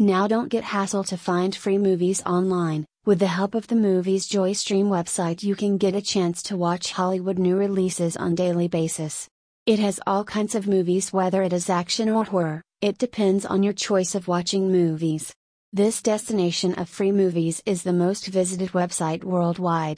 Now don't get hassle to find free movies online. With the help of the Movies Joy Stream website, you can get a chance to watch Hollywood new releases on daily basis. It has all kinds of movies whether it is action or horror, it depends on your choice of watching movies. This destination of free movies is the most visited website worldwide.